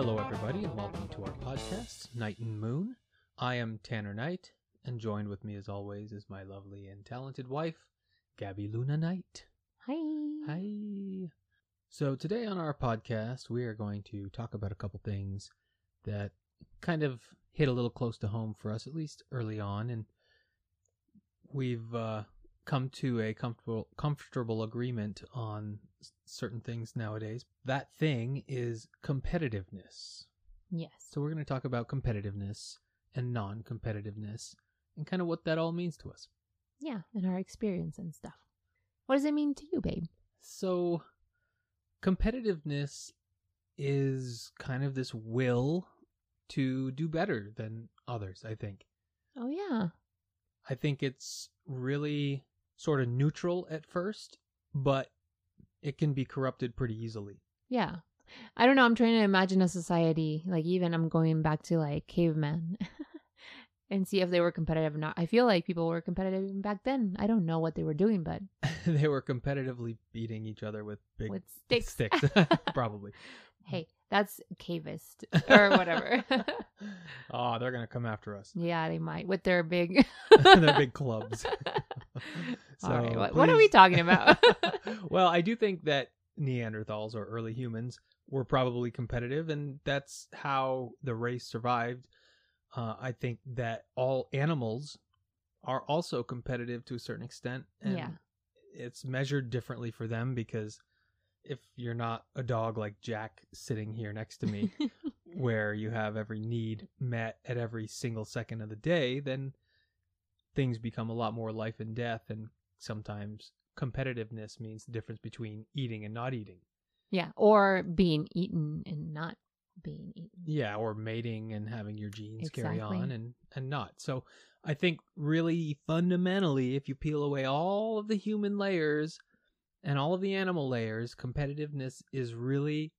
Hello, everybody, and welcome to our podcast, Night and Moon. I am Tanner Knight, and joined with me, as always, is my lovely and talented wife, Gaby Luna Knight. Hi. Hi. So, today on our podcast, we are going to talk about a couple things that kind of hit a little close to home for us, at least early on. And we've uh, come to a comfortable, comfortable agreement on certain things nowadays. That thing is competitiveness. Yes. So, we're going to talk about competitiveness and non competitiveness and kind of what that all means to us. Yeah, and our experience and stuff. What does it mean to you, babe? So, competitiveness is kind of this will to do better than others, I think. Oh yeah. I think it's really sort of neutral at first, but it can be corrupted pretty easily. Yeah. I don't know, I'm trying to imagine a society, like even I'm going back to like cavemen and see if they were competitive or not. I feel like people were competitive even back then. I don't know what they were doing, but they were competitively beating each other with big with sticks. sticks, probably. hey, that's cavist or whatever. oh, they're gonna come after us. yeah, they might with their big They're big clubs. All right, what- what are we talking about? well, I do think that Neanderthals or early humans were probably competitive, and that's how the race survived. Uh, I think that all animals are also competitive to a certain extent, and Yeah. it's measured differently for them because if you're not a dog like Jack sitting here next to me, where you have every need met at every single second of the day, then things become a lot more life and death. And sometimes competitiveness means the difference between eating and not eating. yeah, or being eaten and not being eaten. Yeah, or mating and having your genes carry on and, and not. So I think really fundamentally, if you peel away all of the human layers and all of the animal layers, competitiveness is really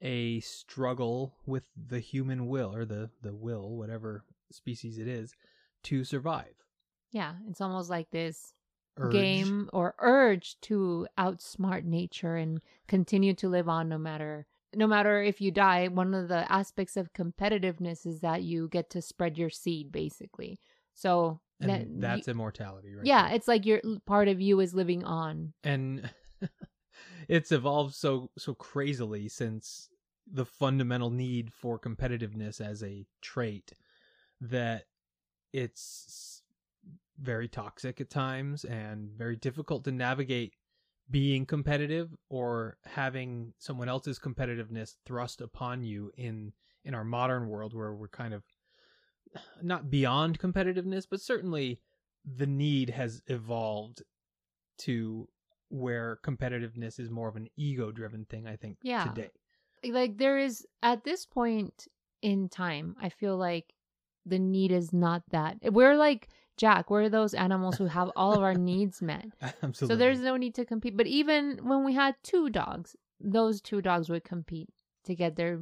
a struggle with the human will or the, the will, whatever species it is, to survive. Yeah, it's almost like this Urge. game or urge to outsmart nature and continue to live on no matter no matter if you die one of the aspects of competitiveness is that you get to spread your seed basically so And that- that's you- immortality, right? yeah there. it's like your part of you is living on and it's evolved so so crazily since the fundamental need for competitiveness as a trait that it's very toxic at times and very difficult to navigate being competitive or having someone else's competitiveness thrust upon you in in our modern world where we're kind of not beyond competitiveness but certainly the need has evolved to where competitiveness is more of an ego driven thing i think Yeah. today like there is at this point in time i feel like the need is not that we're like jack we're those animals who have all of our needs met absolutely So there's no need to compete. But even when we had two dogs, those two dogs would compete to get their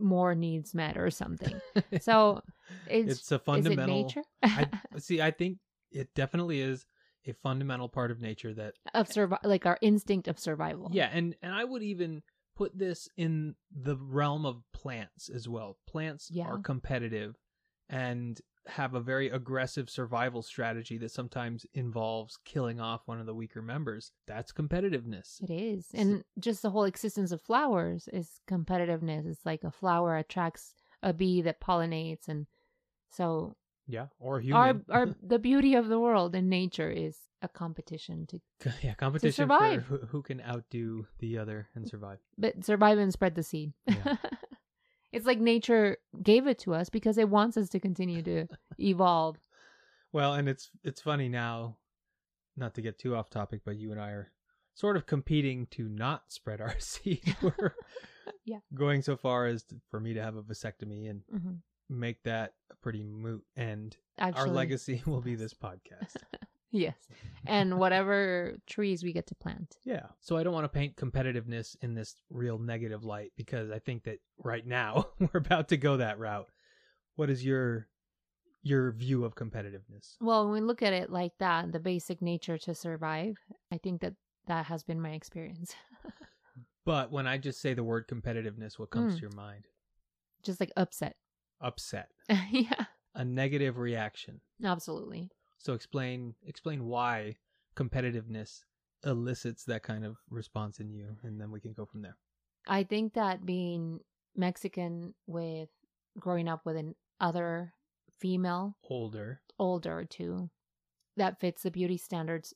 more needs met or something. So it's, it's a fundamental nature I, see i think it definitely is a fundamental part of nature that of survi- like our instinct of survival. yeah and and i would even put this in the realm of plants as well plants Yeah. are competitive and have a very aggressive survival strategy that sometimes involves killing off one of the weaker members that's competitiveness It is. And just the whole existence of flowers is competitiveness. It's like a flower attracts a bee that pollinates and so yeah or our human our the beauty of the world and nature is a competition to yeah competition to survive. for who, who can outdo the other and survive but survive and spread the seed. Yeah. it's like nature gave it to us because it wants us to continue to evolve. Well, and it's it's funny now, not to get too off topic, but you and I are sort of competing to not spread our seed. We're Yeah. going so far as to, for me to have a vasectomy and hmm make that a pretty moot end. Actually, our legacy will be this podcast. Yes, and whatever trees we get to plant. yeah. So I don't want to paint competitiveness in this real negative light because I think that right now we're about to go that route. What is your your view of competitiveness. Well, when we look at it like that, the basic nature to survive, I think that that has been my experience. But when I just say the word competitiveness, what comes Mm. to your mind? Just like upset. Upset, yeah, a negative reaction. absolutely. So explain explain why competitiveness elicits that kind of response in you, and then we can go from there. I think that being Mexican with growing up with an other female, Older, older too, that fits the beauty standards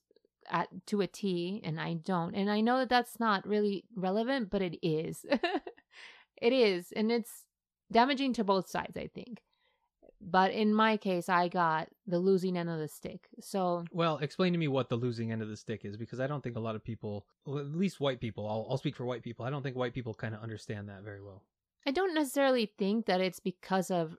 at to a T, and I don't. And I know that that's not really relevant, but it is. it is, and it's damaging to both sides. I think. But in my case, I got the losing end of the stick. So Well, explain to me what the losing end of the stick is because I don't think a lot of people, well, at least white people, I'll, I'll speak for white people. I don't think white people kind of understand that very well. I don't necessarily think that it's because of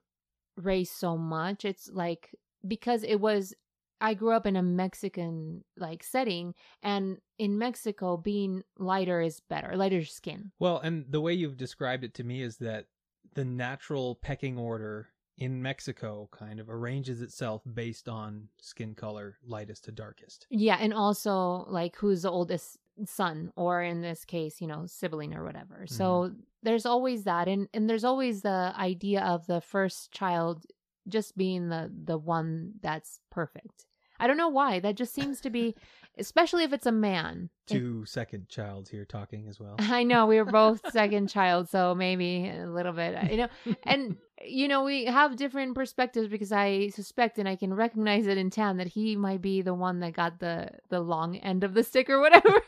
race so much. It's like because it was I grew up in a Mexican like setting and in Mexico being lighter is better, lighter skin. Well, and the way you've described it to me is that the natural pecking order in Mexico kind of arranges itself based on skin color, lightest to darkest. Yeah, and also like who's the oldest son or in this case, you know, sibling or whatever. So mm-hmm. there's always that and and there's always the idea of the first child just being the the one that's perfect. I don't know why. That just seems to be especially if it's a man. Two second childs here talking as well. I know we were both second child, so maybe a little bit, uh, you know. And you know, we have different perspectives because I suspect and I can recognize it in Tan that he might be the one that got the the long end of the stick or whatever.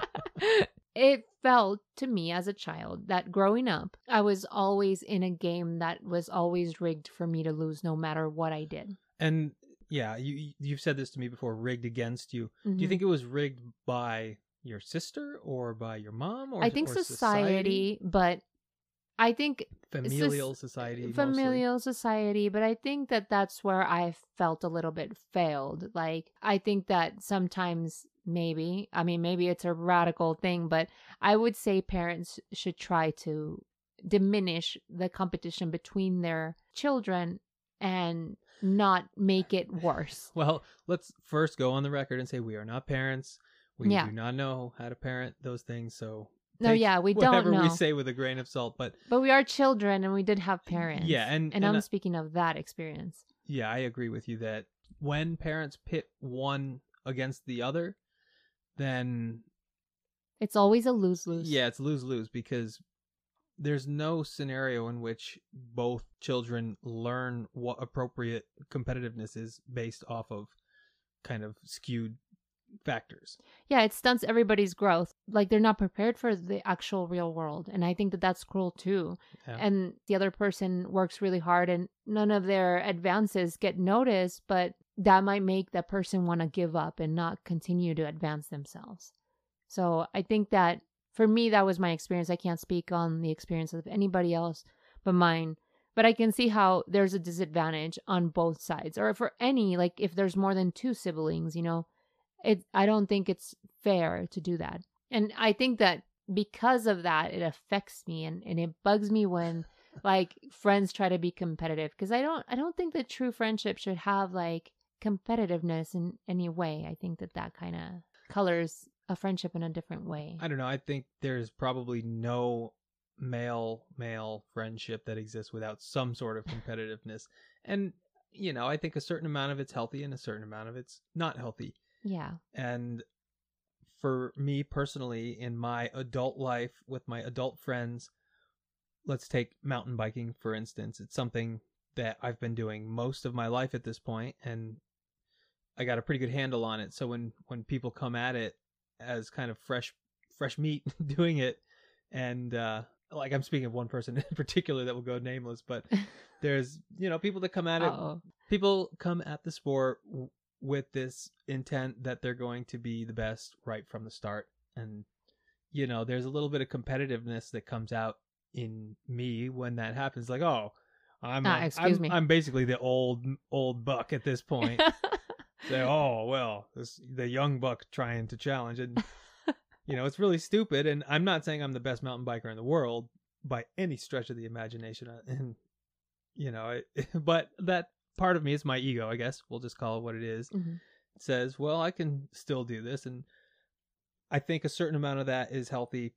it felt to me as a child that growing up, I was always in a game that was always rigged for me to lose no matter what I did. And yeah, you you've said this to me before, rigged against you. Do you Mhm. think it was rigged by your sister or by your mom or I think or society, but I think familial society, mostly? familial society but i think that that's where i felt a little bit failed like i think that sometimes maybe i mean maybe it's a radical thing but i would say parents should try to diminish the competition between their children and not make it worse Well, let's first go on the record and say we are not parents. We Yeah. do not know how to parent those things, so no yeah we whatever don't know we say with a grain of salt. But but we are children and we did have parents Yeah, and- and, and i'm I- speaking of that experience yeah, I agree with you that when parents pit one against the other, then it's always a lose-lose yeah, it's lose lose because there's no scenario in which both children learn what appropriate competitiveness is based off of kind of skewed factors. yeah it stunts everybody's growth like they're not prepared for the actual real world and i think that that's cruel too Yeah. and the other person works really hard and none of their advances get noticed but that might make that person want to give up and not continue to advance themselves so i think that for me that was my experience. I can't speak on the experience of anybody else but mine but i can see how there's a disadvantage on both sides or for any like if there's more than two siblings you know it i don't think it's fair to do that. And i think that because of that it affects me and, and it bugs me when like friends try to be competitive because i don't i don't think that true friendship should have like competitiveness in any way. I think that that kind of colors a friendship in a different way I don't know. I think there's probably no male male friendship that exists without some sort of competitiveness. And you know, I think a certain amount of it's healthy and a certain amount of it's not healthy. yeah And for me personally in my adult life with my adult friends, let's take mountain biking for instance. It's something that I've been doing most of my life at this point and I got a pretty good handle on it. So when when people come at it as kind of fresh fresh meat doing it. And uh like I'm speaking of one person in particular that will go nameless, but there's you know people that come at it oh people come at the sport w- with this intent that they're going to be the best right from the start. And you know there's a little bit of competitiveness that comes out in me when that happens. Like oh i'm Ah, a- excuse I'm, me. I'm basically the old old buck at this point say oh well this the young buck trying to challenge and you know it's really stupid and i'm not saying i'm the best mountain biker in the world by any stretch of the imagination uh, and you know it, but that part of me is my ego, I guess. We'll just call it what it is. Mhm. says, "Well, I can still do this." And I think a certain amount of that is healthy.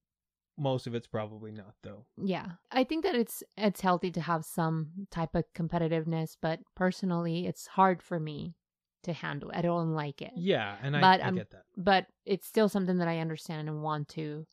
Most of it's probably not though. Yeah. I think that it's it's healthy to have some type of competitiveness, but personally it's hard for me to handle. I don't like it. Yeah, and I, But I I'm- get that. But it's still something that I understand and want to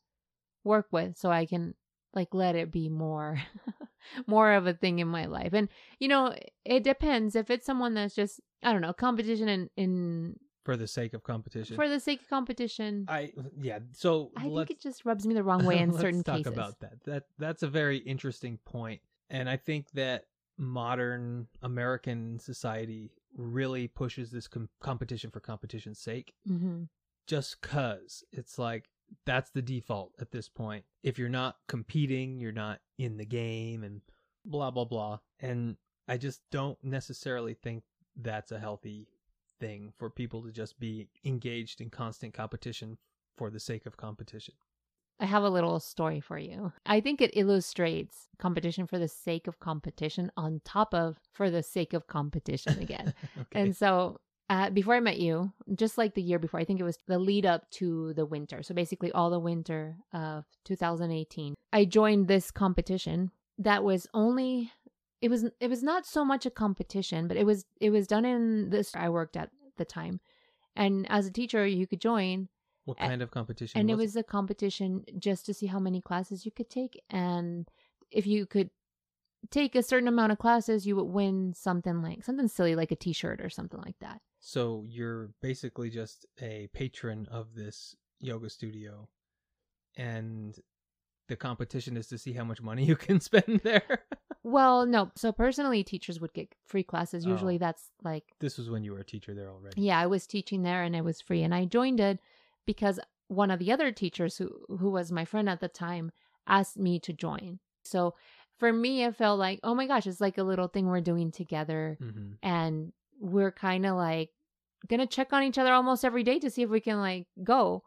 work with so I can like let it be more more of a thing in my life. And you know, it depends if it's someone that's just I don't know, competition in in For the sake of competition. for the sake of competition. I uh, yeah, so I think it just rubs me the wrong way in certain cases. let's certain talk cases. about that. That that's a very interesting point, and I think that modern American society really pushes this com- competition for competition's sake, hmm just cause it's like that's the default at this point. If you're not competing, you're not in the game, and blah blah blah. And I just don't necessarily think that's a healthy thing for people to just be engaged in constant competition for the sake of competition. I have a little story for you. I think it illustrates competition for the sake of competition on top of for the sake of competition again. okay. And so, uh, before I met you, just like the year before, I think it was the lead up to the winter. So basically, all the winter of 2018, I joined this competition that was only. It was it was not so much a competition, but it was it was done in this I worked at the time, and as a teacher you could join, what kind of competition? and it was was a competition just to see how many classes you could take and if you could take a certain amount of classes you would win something like something silly like a t-shirt or something like that So you're basically just a patron of this yoga studio, and the competition is to see how much money you can spend there. well no so personally teachers would get free classes Oh. usually that's like this was when you were a teacher there already. yeah i was teaching there and it was free and i joined it because one of the other teachers who who was my friend at the time asked me to join. So for me it felt like oh my gosh it's like a little thing we're doing together hmm and we're kind of like gonna check on each other almost every day to see if we can like go.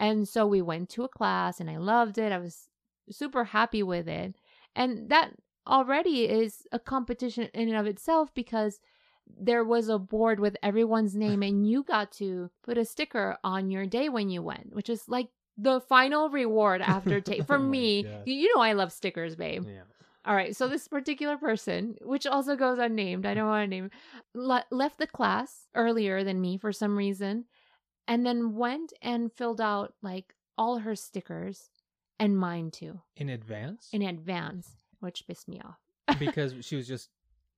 And so we went to a class and i loved it. I was super happy with it. And that already is a competition in and of itself because there was a board with everyone's name and you got to put a sticker on your day when you went which is like the final reward after take for Oh me God. you know i love stickers babe Yeah. all right, so this particular person, which also goes unnamed, I don't want to name, le- left the class earlier than me for some reason, and then went and filled out like all her stickers and mine too In advance, in advance, which pissed me off. because she was just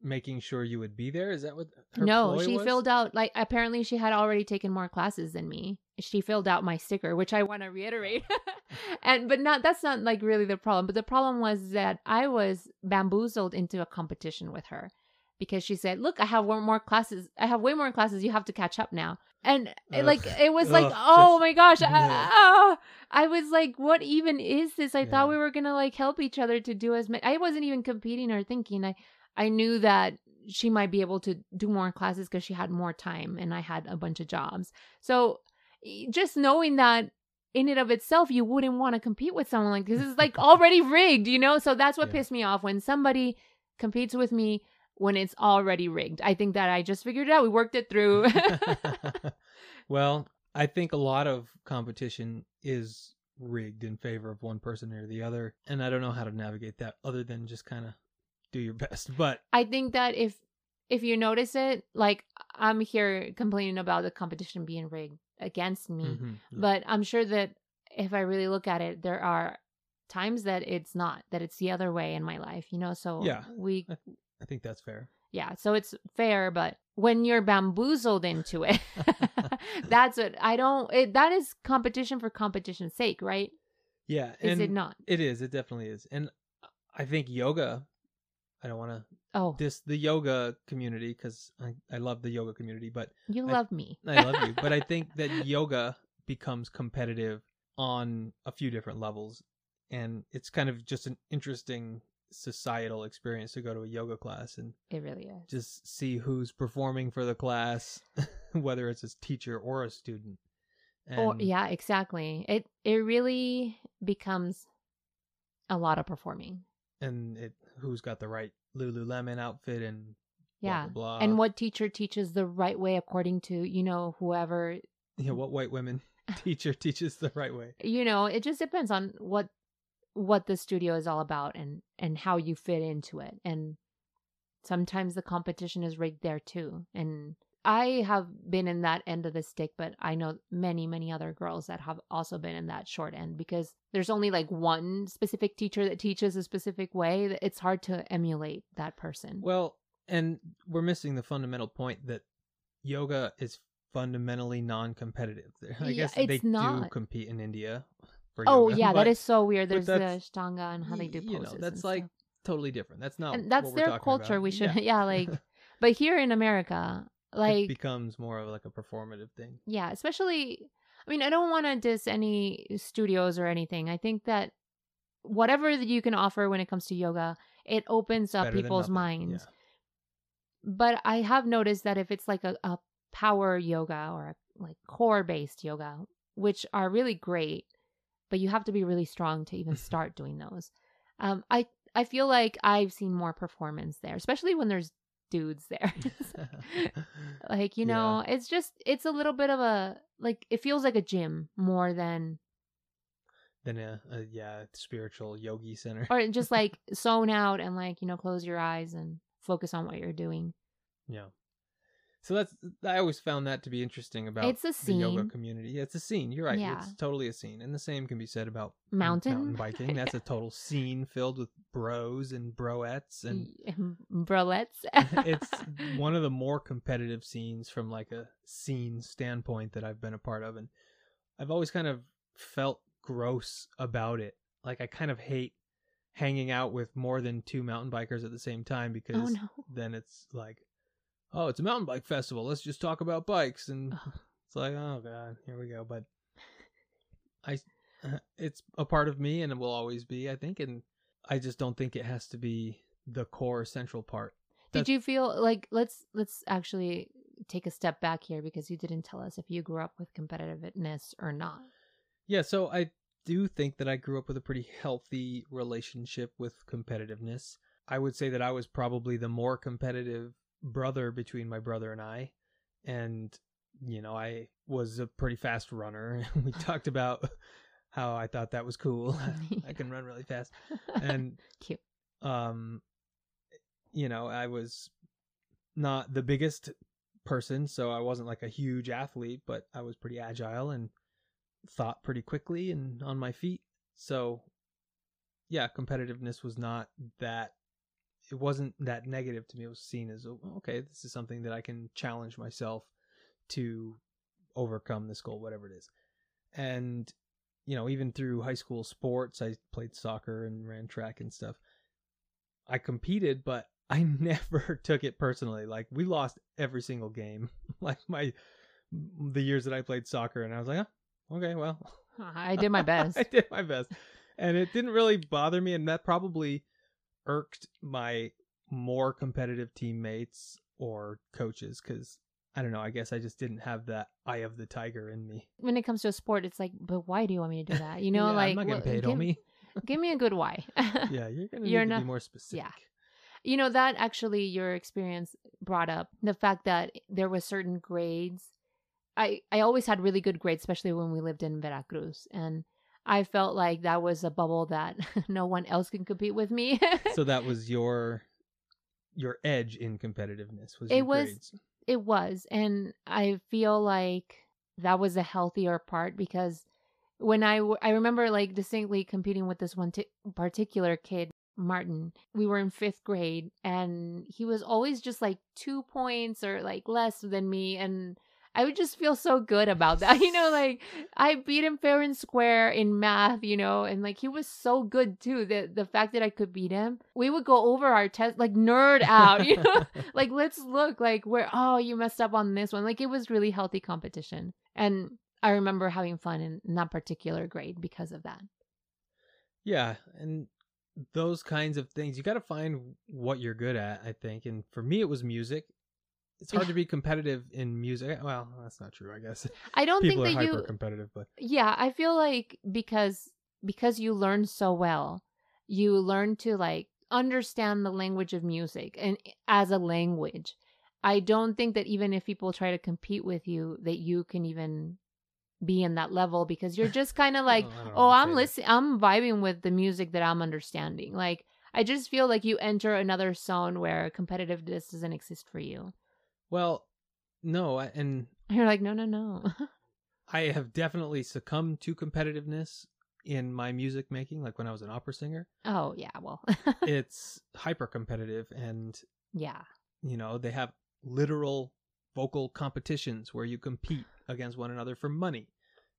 making sure you would be there. Is that what? Her no, she was? filled out like apparently she had already taken more classes than me. She filled out my sticker, which I want to reiterate. and but not that's not like really the problem. But the problem was that I was bamboozled into a competition with her because she said, "Look, I have one more classes. I have way more classes. You have to catch up now." And it, like it was like, "Oh my gosh." no. I, ah. I was like, "What even is this?" I Yeah. thought we were going to like help each other to do as many. I wasn't even competing or thinking. I I knew that she might be able to do more classes because she had more time and I had a bunch of jobs. So just knowing that in and of itself, you wouldn't want to compete with someone like this is like already rigged, you know? So that's what Yeah. pissed me off when somebody competes with me when it's already rigged. I think that I just figured it out. We worked it through. well, I think a lot of competition is rigged in favor of one person or the other, and I don't know how to navigate that other than just kind of do your best. But I think that if if you notice it, like I'm here complaining about the competition being rigged against me. Mhm, yeah. but i'm sure that if i really look at it there are times that it's not that it's the other way in my life you know so Yeah. we I, I think that's fair. yeah so it's fair but when you're bamboozled into it that's what i don't it, that is competition for competition's sake right Yeah, is it not It is. It definitely is. And I think yoga. I don't want to oh this the yoga community because I, I love the yoga community, but you I- love me I love you. But I think that yoga becomes competitive on a few different levels, and it's kind of just an interesting societal experience to go to a yoga class and it really is just see who's performing for the class, whether it's a teacher or a student. or And- yeah exactly it it really becomes a lot of performing and it who's got the right Lululemon outfit and blah, Yeah. blah, blah. and what teacher teaches the right way according to you know whoever yeah, what white women teacher teaches the right way. you know it just depends on what what the studio is all about and and how you fit into it and sometimes the competition is rigged there too and i have been in that end of the stick but i know many many other girls that have also been in that short end because there's only like one specific teacher that teaches a specific way that it's hard to emulate that person Well, and we're missing the fundamental point that yoga is fundamentally non-competitive. I Yeah, guess they it's do compete in India. For oh yoga, yeah but that is so weird there's the ashtanga and how they do poses know, that's like stuff. totally different. That's not and that's their culture about. we should Yeah. yeah like but here in america it like becomes more of like a performative thing. yeah especially i mean i don't want to diss any studios or anything i think that whatever that you can offer when it comes to yoga it opens up Better people's minds Yeah. but i have noticed that if it's like a, a power yoga or a like core based yoga which are really great but you have to be really strong to even start doing those um i i feel like i've seen more performance there especially when there's dudes there like you Yeah. know it's just it's a little bit of a like it feels like a gym more than than a, a yeah spiritual yogi center. or just like zone out and like you know close your eyes and focus on what you're doing Yeah. So that's I always found that to be interesting about It's a the yoga scene. community. Yeah, it's a scene. You're right. Yeah. It's totally a scene. And the same can be said about Mountain? mountain biking. That's a total scene filled with bros and broettes and brolettes it's one of the more competitive scenes from like a scene standpoint that I've been a part of and I've always kind of felt gross about it. Like I kind of hate hanging out with more than two mountain bikers at the same time oh, because oh no then it's like, oh, it's a mountain bike festival. Let's just talk about bikes, and it's like, oh god, here we go. But I, uh, it's a part of me, and it will always be, I think, and I just don't think it has to be the core central part. did you feel like let's let's actually take a step back here because you didn't tell us if you grew up with competitiveness or not Yeah, so I do think that I grew up with a pretty healthy relationship with competitiveness. I would say that I was probably the more competitive brother between my brother and I. And, you know, I was a pretty fast runner. we talked about how I thought that was cool. I can run really fast. And, cute um, you know, I was not the biggest person, so I wasn't like a huge athlete, but I was pretty agile and thought pretty quickly and on my feet. So, yeah, competitiveness was not that. It wasn't that negative to me. It was seen as oh, okay. This is something that I can challenge myself to overcome this goal, whatever it is. And you know, even through high school sports, I played soccer and ran track and stuff. I competed, but I never took it personally. Like we lost every single game. like my the years that I played soccer, and I was like, oh, okay, well, i did my best I did my best, and it didn't really bother me, and that probably irked my more competitive teammates or coaches because I don't know. I guess I just didn't have that eye of the tiger in me. when it comes to a sport it's like but why do you want me to do that you know Yeah, like I'm not getting paid, give, homie. give me a good why Yeah, you're gonna You're need to not- be more specific. Yeah, you know that actually your experience brought up the fact that there was certain grades i i always had really good grades especially when we lived in veracruz and i felt like that was a bubble that no one else can compete with me so that was your your edge in competitiveness was It was- grades. it was and i feel like that was a healthier part because when i w- i remember like distinctly competing with this one t- particular kid martin we were in fifth grade and he was always just like two points or like less than me and i would just feel so good about that you know like i beat him fair and square in math you know and like he was so good too the the fact that i could beat him we would go over our test like nerd out you know like let's look like where oh you messed up on this one like it was really healthy competition and i remember having fun in, in that particular grade because of that yeah, and those kinds of things you got to find what you're good at. I think, and for me, it was music. It's hard to be competitive in music. Well, that's not true. I guess i don't people think are that hyper you competitive, but yeah i feel like because because you learn so well you learn to like understand the language of music and as a language I don't think that even if people try to compete with you, that you can even be in that level because you're just kind of like, I oh, I'm listening, I'm vibing with the music that I'm understanding. Like, I just feel like you enter another zone where competitiveness doesn't exist for you. Well, no, I- and You're like, no, no, no. I have definitely succumbed to competitiveness in my music making, like when I was an opera singer. oh, yeah, well, it's hyper competitive and yeah. you know, they have literal vocal competitions where you compete against one another for money.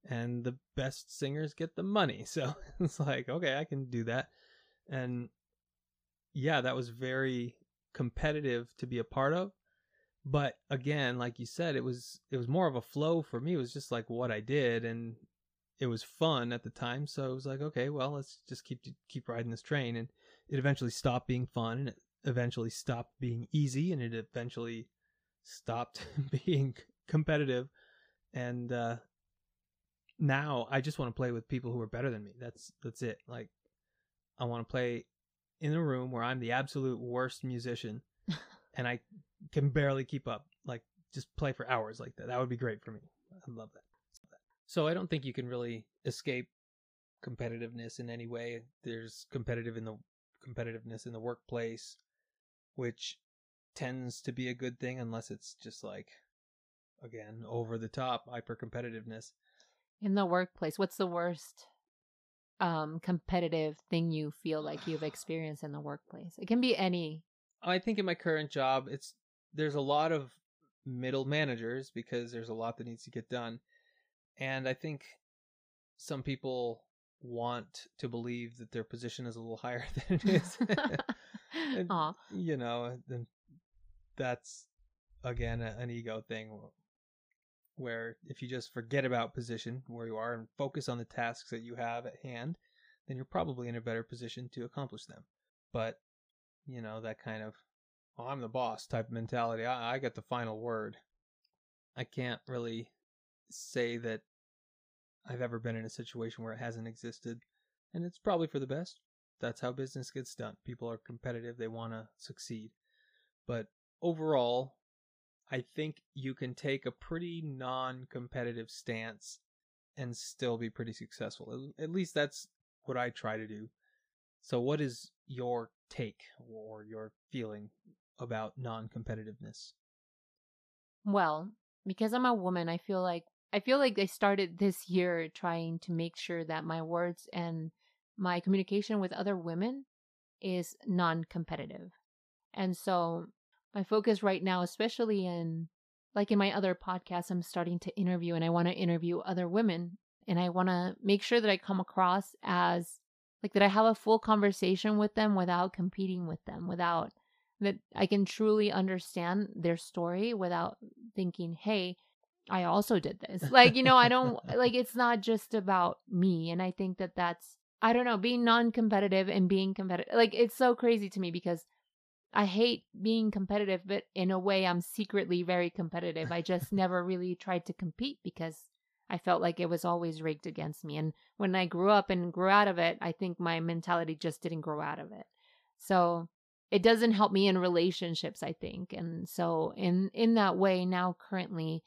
And the best singers get the money. So it's like, okay, I can do that. And yeah, that was very competitive to be a part of. But again, like you said, it was it was more of a flow for me. It was just like what I did and it was fun at the time. So it was like, okay, well, let's just keep keep riding this train and it eventually stopped being fun and it eventually stopped being easy and it eventually stopped being competitive and uh now I just want to play with people who are better than me. That's that's it. Like I want to play in a room where I'm the absolute worst musician and I can barely keep up. Like just play for hours like that. That would be great for me. I love that. So I don't think you can really escape competitiveness in any way. There's competitive in the competitiveness in the workplace, which tends to be a good thing unless it's just like again over the top hyper competitiveness. In the workplace, what's the worst um competitive thing you feel like you've experienced in the workplace? It can be any. I think in my current job, it's there's a lot of middle managers because there's a lot that needs to get done, and I think some people want to believe that their position is a little higher than it is. And, Aw. you know, then that's again a, an ego thing where if you just forget about position where you are and focus on the tasks that you have at hand, then you're probably in a better position to accomplish them. But, you know, that kind of, oh, I'm the boss type mentality, I, I get the final word. I can't really say that I've ever been in a situation where it hasn't existed, and it's probably for the best. That's how business gets done. People are competitive, they want to succeed. But overall, I think you can take a pretty non competitive stance and still be pretty successful. At least that's what I try to do. So, what is your take or your feeling about non competitiveness? Well, because I'm a woman, I feel like I feel like I started this year trying to make sure that my words and my communication with other women is non-competitive. And so my focus right now, especially in like in my other podcasts, I'm starting to interview and I want to interview other women and I want to make sure that I come across as like that I have a full conversation with them without competing with them, without that I can truly understand their story without thinking, hey, I also did this. Like, you know, I don't like it's not just about me. And I think that that's, I don't know, being non competitive and being competitive. Like, it's so crazy to me because I hate being competitive, but in a way, I'm secretly very competitive. I just never really tried to compete because I felt like it was always rigged against me. And when I grew up and grew out of it, I think my mentality just didn't grow out of it. So it doesn't help me in relationships, I think. And so in in that way, now currently,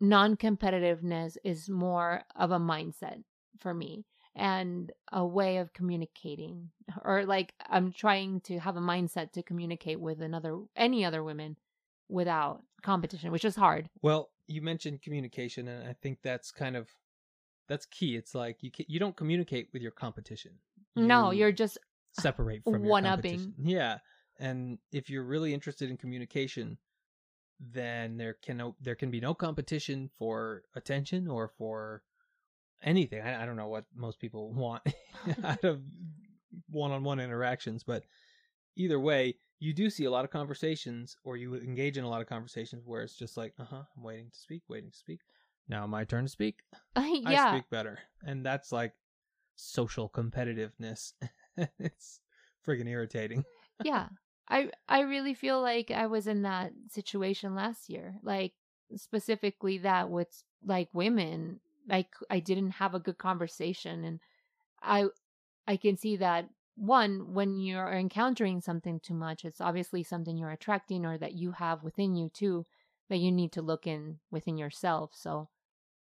non-competitiveness is more of a mindset for me and a way of communicating or like i'm trying to have a mindset to communicate with another any other women without competition which is hard Well, you mentioned communication, and I think that's kind of that's key. It's like you you don't communicate with your competition. no you're just separate from one-upping. competition. Yeah, and if you're really interested in communication, then there can no, there can be no competition for attention or for anything. I, I don't know what most people want out of one-on-one interactions, but either way, you do see a lot of conversations, or you engage in a lot of conversations where it's just like, uh huh, I'm waiting to speak, waiting to speak. Now my turn to speak. I yeah speak better, and that's like social competitiveness. it's friggin' irritating. yeah i i really feel like i was in that situation last year like specifically that with like women like i didn't have a good conversation and i i can see that one, when you're encountering something too much, it's obviously something you're attracting or that you have within you too that you need to look in within yourself. So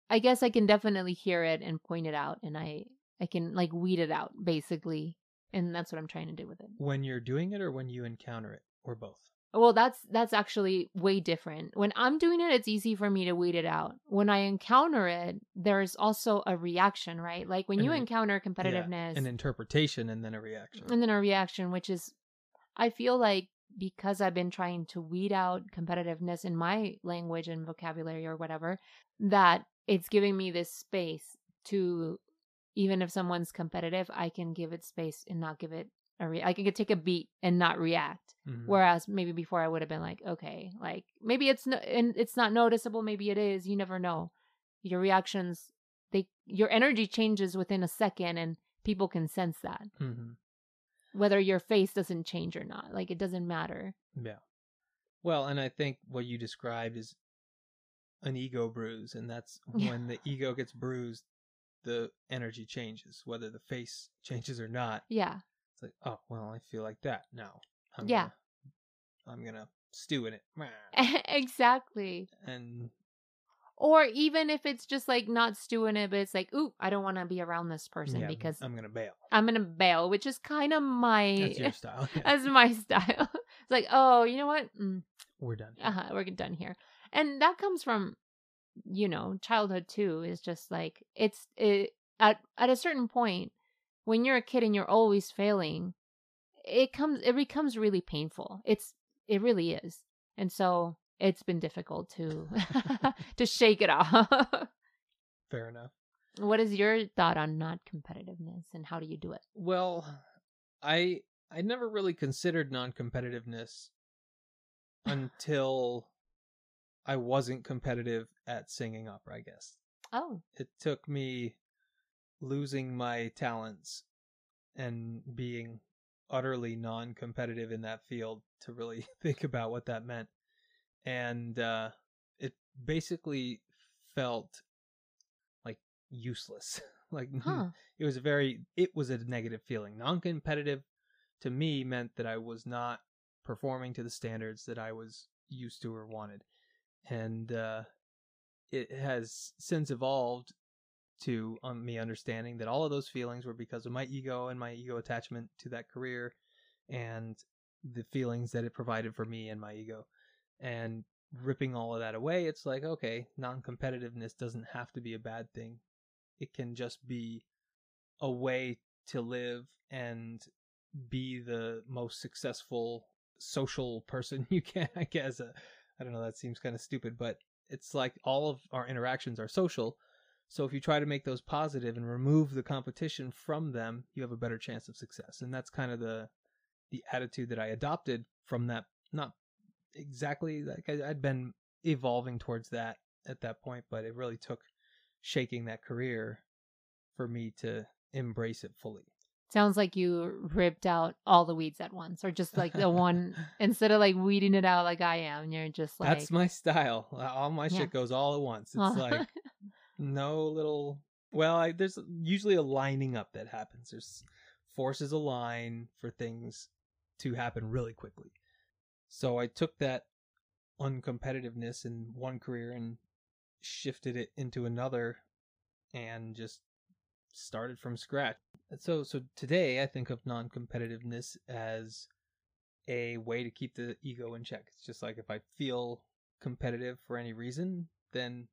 I guess I can definitely hear it and point it out and I I can like weed it out basically. And that's what I'm trying to do with it. When you're doing it or when you encounter it or both? Well, that's that's actually way different. When I'm doing it, it's easy for me to weed it out. When I encounter it, there's also a reaction, right? Like when And you an- encounter Yeah, competitiveness an interpretation and then a reaction. and then a reaction, which is I feel like because I've been trying to weed out competitiveness in my language and vocabulary or whatever, that it's giving me this space to even if someone's competitive, I can give it space and not give it a re- I can take a beat and not react. Mhm. Whereas maybe before I would have been like, okay, like maybe it's no, and it's not noticeable, maybe it is. You never know. Your reactions, they your energy changes within a second, and people can sense that Mhm. whether your face doesn't change or not. Like it doesn't matter. Yeah. Well, and I think what you described is an ego bruise, and that's when the ego gets bruised, the energy changes, whether the face changes or not. Yeah, It's like, oh, well, I feel like that now. I'm Yeah. Gonna, I'm gonna stew in it. exactly. And Or even if it's just like not stewing it, but it's like, ooh, I don't want to be around this person yeah, because I'm gonna bail. I'm gonna bail, which is kind of my That's your style. Yeah. that's my style. it's like, oh, you know what? Mm, We're done. here. uh-huh, we're done here and that comes from you know childhood too is just like it's it at at a certain point when you're a kid and you're always failing it comes it becomes really painful. It's it really is. And so it's been difficult to to shake it off. Fair enough. what is your thought on not competitiveness and how do you do it? Well, I I never really considered non-competitiveness until I wasn't competitive at singing opera, I guess. oh It took me losing my talents and being utterly non-competitive in that field to really think about what that meant. And uh it basically felt like useless. like huh it was a very it was a negative feeling non-competitive to me meant that i was not performing to the standards that i was used to or wanted and uh it has since evolved to um, me understanding that all of those feelings were because of my ego and my ego attachment to that career and the feelings that it provided for me and my ego. And ripping all of that away it's like okay non-competitiveness doesn't have to be a bad thing. It can just be a way to live and be the most successful social person you can i guess uh, i don't know that seems kind of stupid but it's like all of our interactions are social so if you try to make those positive and remove the competition from them you have a better chance of success and that's kind of the the attitude that i adopted from that not exactly like I, i'd been evolving towards that at that point but it really took shaking that career for me to embrace it fully. Sounds like you ripped out all the weeds at once or just like the one instead of like weeding it out like i am you're just like That's my style. All my Yeah. shit goes all at once. It's Well, like no little. Well, I, there's usually a lining up that happens. There's forces align for things to happen really quickly. So I took that uncompetitiveness in one career and shifted it into another, and just started from scratch. So so today I think of non-competitiveness as a way to keep the ego in check. It's just like if I feel competitive for any reason, then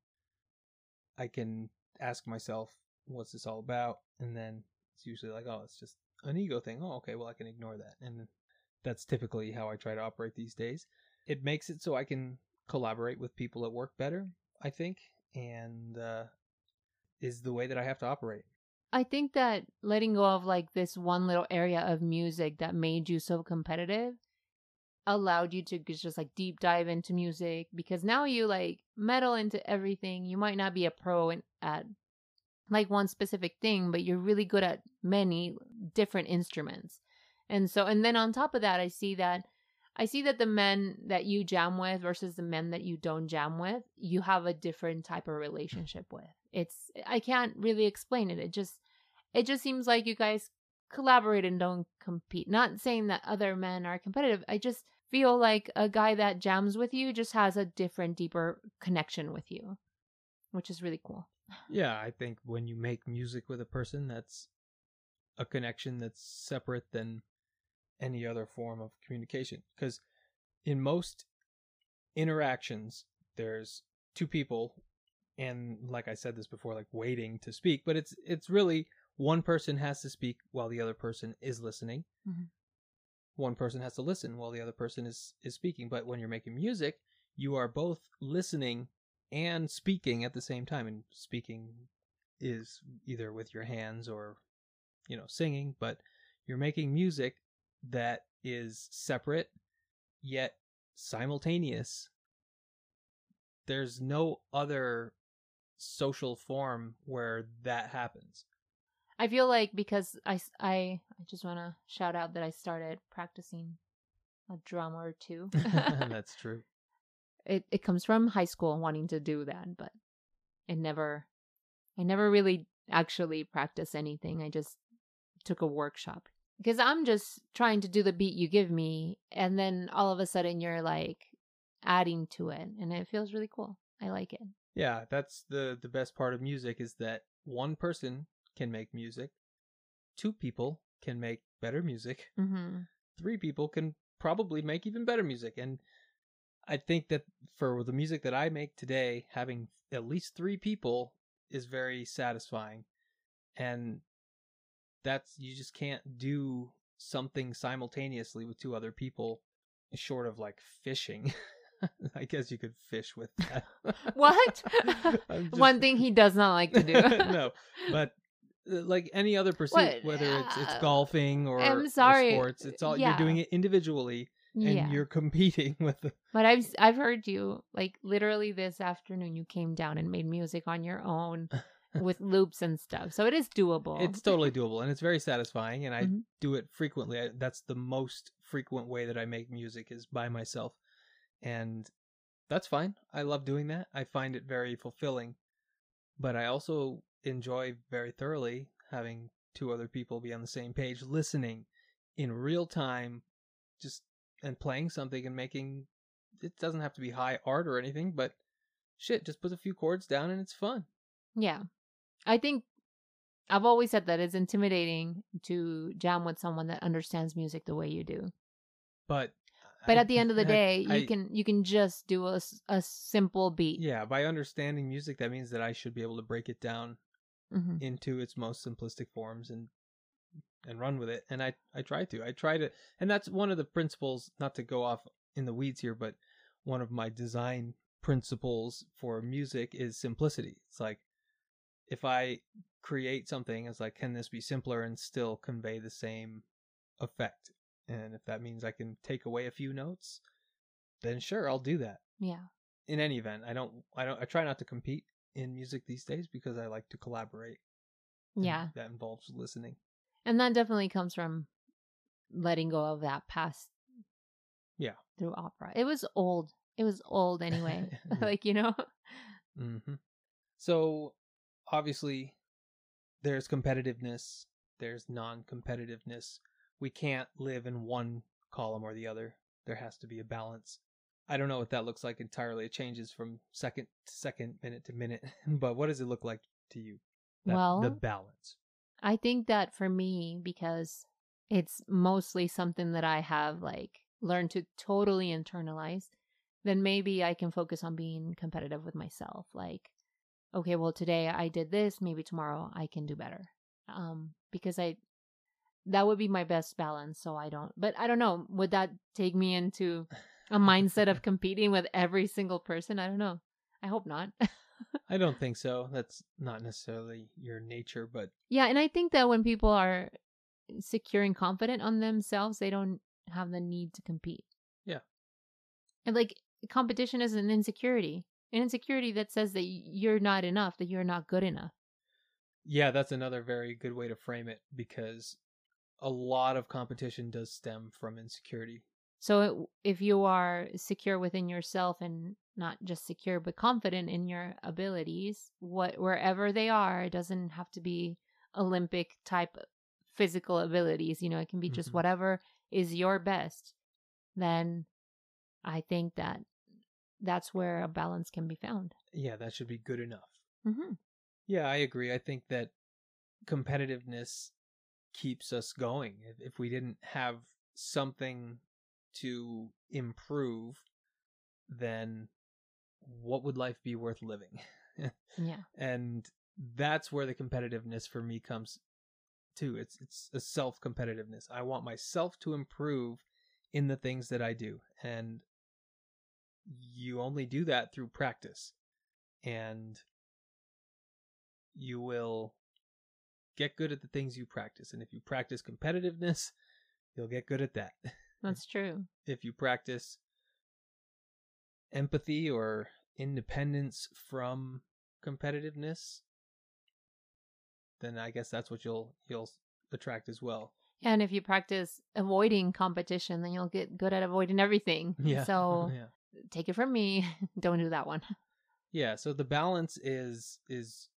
I can ask myself, what's this all about? And then it's usually like, oh, it's just an ego thing. Oh, okay, well, I can ignore that. And that's typically how I try to operate these days. It makes it so I can collaborate with people at work better, I think, and uh, is the way that I have to operate. I think that letting go of like this one little area of music that made you so competitive allowed you to just like deep dive into music because now you like meddle into everything. You might not be a pro in, at like one specific thing, but you're really good at many different instruments. And so, and then on top of that, I see that I see that the men that you jam with versus the men that you don't jam with, you have a different type of relationship with. It's I can't really explain it. It just it just seems like you guys collaborate and don't compete. Not saying that other men are competitive. I just feel like a guy that jams with you just has a different, deeper connection with you, which is really cool. Yeah, I think when you make music with a person, that's a connection that's separate than any other form of communication. Because in most interactions, there's two people, and like I said this before, like waiting to speak, but it's it's really one person has to speak while the other person is listening. Mhm. One person has to listen while the other person is is speaking. But when you're making music, you are both listening and speaking at the same time. And speaking is either with your hands or you know singing, but you're making music that is separate yet simultaneous. There's no other social form where that happens. I feel like because I, I, I just want to shout out that I started practicing a drum or two. That's true. it it comes from high school wanting to do that, but it never I never really actually practiced anything. I just took a workshop because I'm just trying to do the beat you give me and then all of a sudden you're like adding to it and it feels really cool. I like it. Yeah, that's the the best part of music is that one person can make music, two people can make better music, Mhm. three people can probably make even better music and I think that for the music that I make today, having at least 3 people is very satisfying. And that's you just can't do something simultaneously with two other people short of like fishing. I guess you could fish with that. What? Just- One thing he does not like to do. no, but uh, like any other pursuit, What? whether it's it's Uh, golfing or, I'm or sorry. sports, it's all Yeah. you're doing it individually and yeah. you're competing with the, But I've I've heard you like literally this afternoon you came down and made music on your own with loops and stuff. So it is doable. it's totally doable and it's very satisfying and I Mhm. do it frequently. I, that's the most frequent way that I make music is by myself. And that's fine. I love doing that. I find it very fulfilling. But I also enjoy very thoroughly having two other people be on the same page listening in real time just and playing something and making it doesn't have to be high art or anything, but shit, just put a few chords down and it's fun. Yeah. I think I've always said that it's intimidating to jam with someone that understands music the way you do. But But I- at the end of the I- day, you I- can you can just do a, a simple beat. Yeah, by understanding music, that means that I should be able to break it down hmm into its most simplistic forms and and run with it. And I I try to. I try to, and that's one of the principles. Not to go off in the weeds here, but one of my design principles for music is simplicity. It's like if I create something, it's like, can this be simpler and still convey the same effect? And if that means I can take away a few notes, then sure, I'll do that Yeah. in any event i don't i don't i try not to compete in music these days because i like to collaborate Yeah. that involves listening And that definitely comes from letting go of that past. Yeah. Through opera. It was old. It was old anyway. Like, you know? Mm-hmm. so obviously there's competitiveness there's non-competitiveness. We can't live in one column or the other. There has to be a balance. I don't know what that looks like entirely. It changes from second to second minute to minute. But what does it look like to you? That, Well- the balance. I think that for me, because it's mostly something that I have like learned to totally internalize, then maybe I can focus on being competitive with myself. Like, okay, well, today I did this, maybe tomorrow I can do better. Um, because I, that would be my best balance. So I don't, but I don't know, would that take me into a mindset of competing with every single person? I don't know. I hope not. I don't think so. That's not necessarily your nature, but Yeah, and I think that when people are secure and confident on themselves, they don't have the need to compete. Yeah. And like competition is an insecurity. An insecurity that says that you're not enough, that you're not good enough. yeah, that's another very good way to frame it because a lot of competition does stem from insecurity. So if you are secure within yourself and not just secure but confident in your abilities, what wherever they are, it doesn't have to be Olympic type physical abilities. You know, it can be just Mhm. whatever is your best. Then I think that that's where a balance can be found. Yeah, that should be good enough. hmm Yeah, I agree. I think that competitiveness keeps us going. If, if we didn't have something to improve, then what would life be worth living? Yeah. and that's where the competitiveness for me comes too. It's it's a self competitiveness. I want myself to improve in the things that I do, and you only do that through practice, and you will get good at the things you practice. And if you practice competitiveness, you'll get good at that. That's true. If you practice empathy or independence from competitiveness, then I guess that's what you'll you'll attract as well. And if you practice avoiding competition, then you'll get good at avoiding everything. Yeah. So yeah. Take it from me. Don't do that one. Yeah, so the balance is is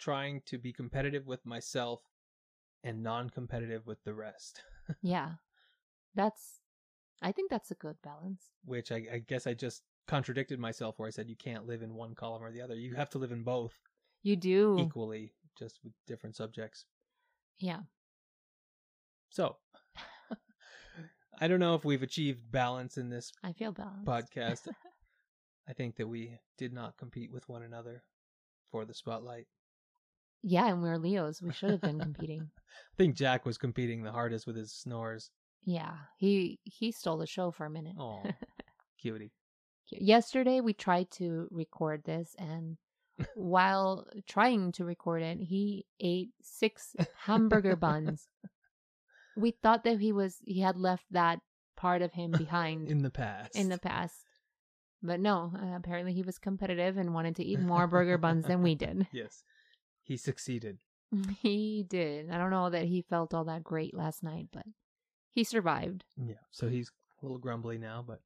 trying to be competitive with myself and non-competitive with the rest, yeah. That's, I think that's a good balance. which I, I guess I just contradicted myself where I said you can't live in one column or the other. You have to live in both You do. equally, just with different subjects. Yeah. So, I don't know if we've achieved balance in this I feel balanced. podcast. I think that we did not compete with one another for the spotlight. yeah, and we're Leos. We should have been competing. I think Jack was competing the hardest with his snores. Yeah. He he stole the show for a minute. Oh, cutie. Yesterday we tried to record this and while trying to record it, he ate six hamburger buns. We thought that he was he had left that part of him behind In the past. in the past. But no, uh, apparently he was competitive and wanted to eat more burger buns than we did. Yes. He succeeded. He did. I don't know that he felt all that great last night, but he survived. Yeah. So he's a little grumbly now, but.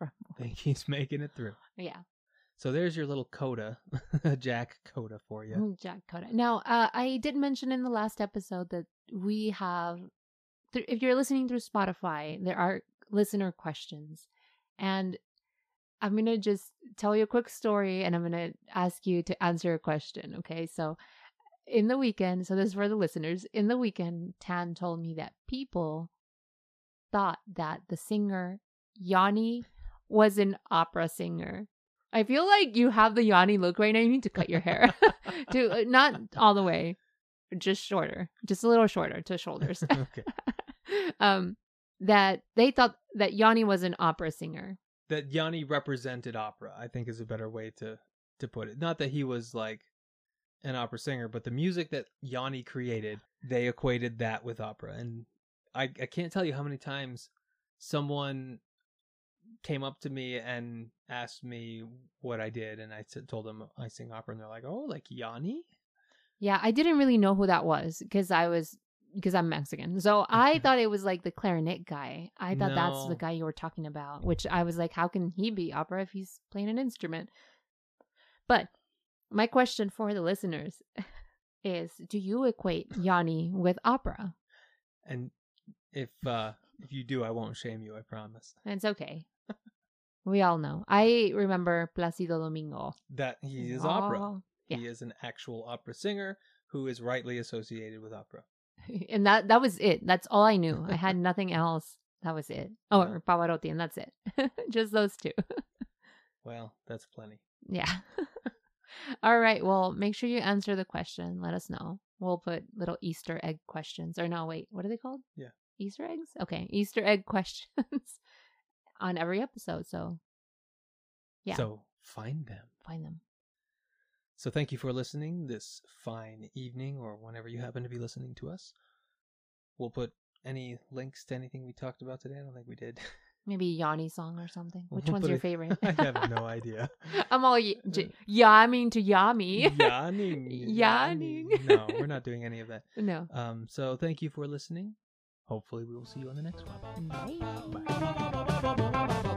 I think he's making it through. yeah. So there's your little coda, Jack coda for you. Mm, Jack Coda. Now, uh, I did mention in the last episode that we have, th- if you're listening through Spotify, there are listener questions. And I'm going to just tell you a quick story and I'm going to ask you to answer a question. Okay. So, in the weekend, so this is for the listeners, in the weekend, Tan told me that people thought that the singer Yanni was an opera singer. I feel like you have the Yanni look right now. You need to cut your hair to uh, not all the way, just shorter, just a little shorter to shoulders. okay. um, that they thought that Yanni was an opera singer. That Yanni represented opera, I think is a better way to to put it. Not that he was like an opera singer, but the music that Yanni created, they equated that with opera. And I I can't tell you how many times someone came up to me and asked me what I did, and I told them I sing opera, and they're like, "Oh, like Yanni." Yeah, I didn't really know who that was because I was because I'm Mexican. So I thought it was like the clarinet guy. I thought that's the guy you were talking about, which I was like, how can he be opera if he's playing an instrument? But my question for the listeners is do you equate Yanni with opera? And if uh if you do, I won't shame you. I promise. It's okay. We all know. I remember Placido Domingo. That he is opera. Oh, yeah. He is an actual opera singer who is rightly associated with opera. and that that was it. That's all I knew. I had nothing else. That was it. Oh, Yeah. Pavarotti, and that's it. Just those two. Well, that's plenty. yeah. all right. Well, make sure you answer the question. Let us know. We'll put little Easter egg questions. Or no, wait, what are they called? Yeah. Easter eggs? Okay. Easter egg questions on every episode. So Yeah. So find them. find them. So thank you for listening this fine evening or whenever you happen to be listening to us. We'll put any links to anything we talked about today. I don't think we did. Maybe Yanni song or something. Which We'll one's your it- favorite? I have no idea. I'm all y- j- yamming to yummy. Yawning. Yawning. No, we're not doing any of that. no. Um, so thank you for listening. Hopefully we will see you on the next one. Bye. Bye.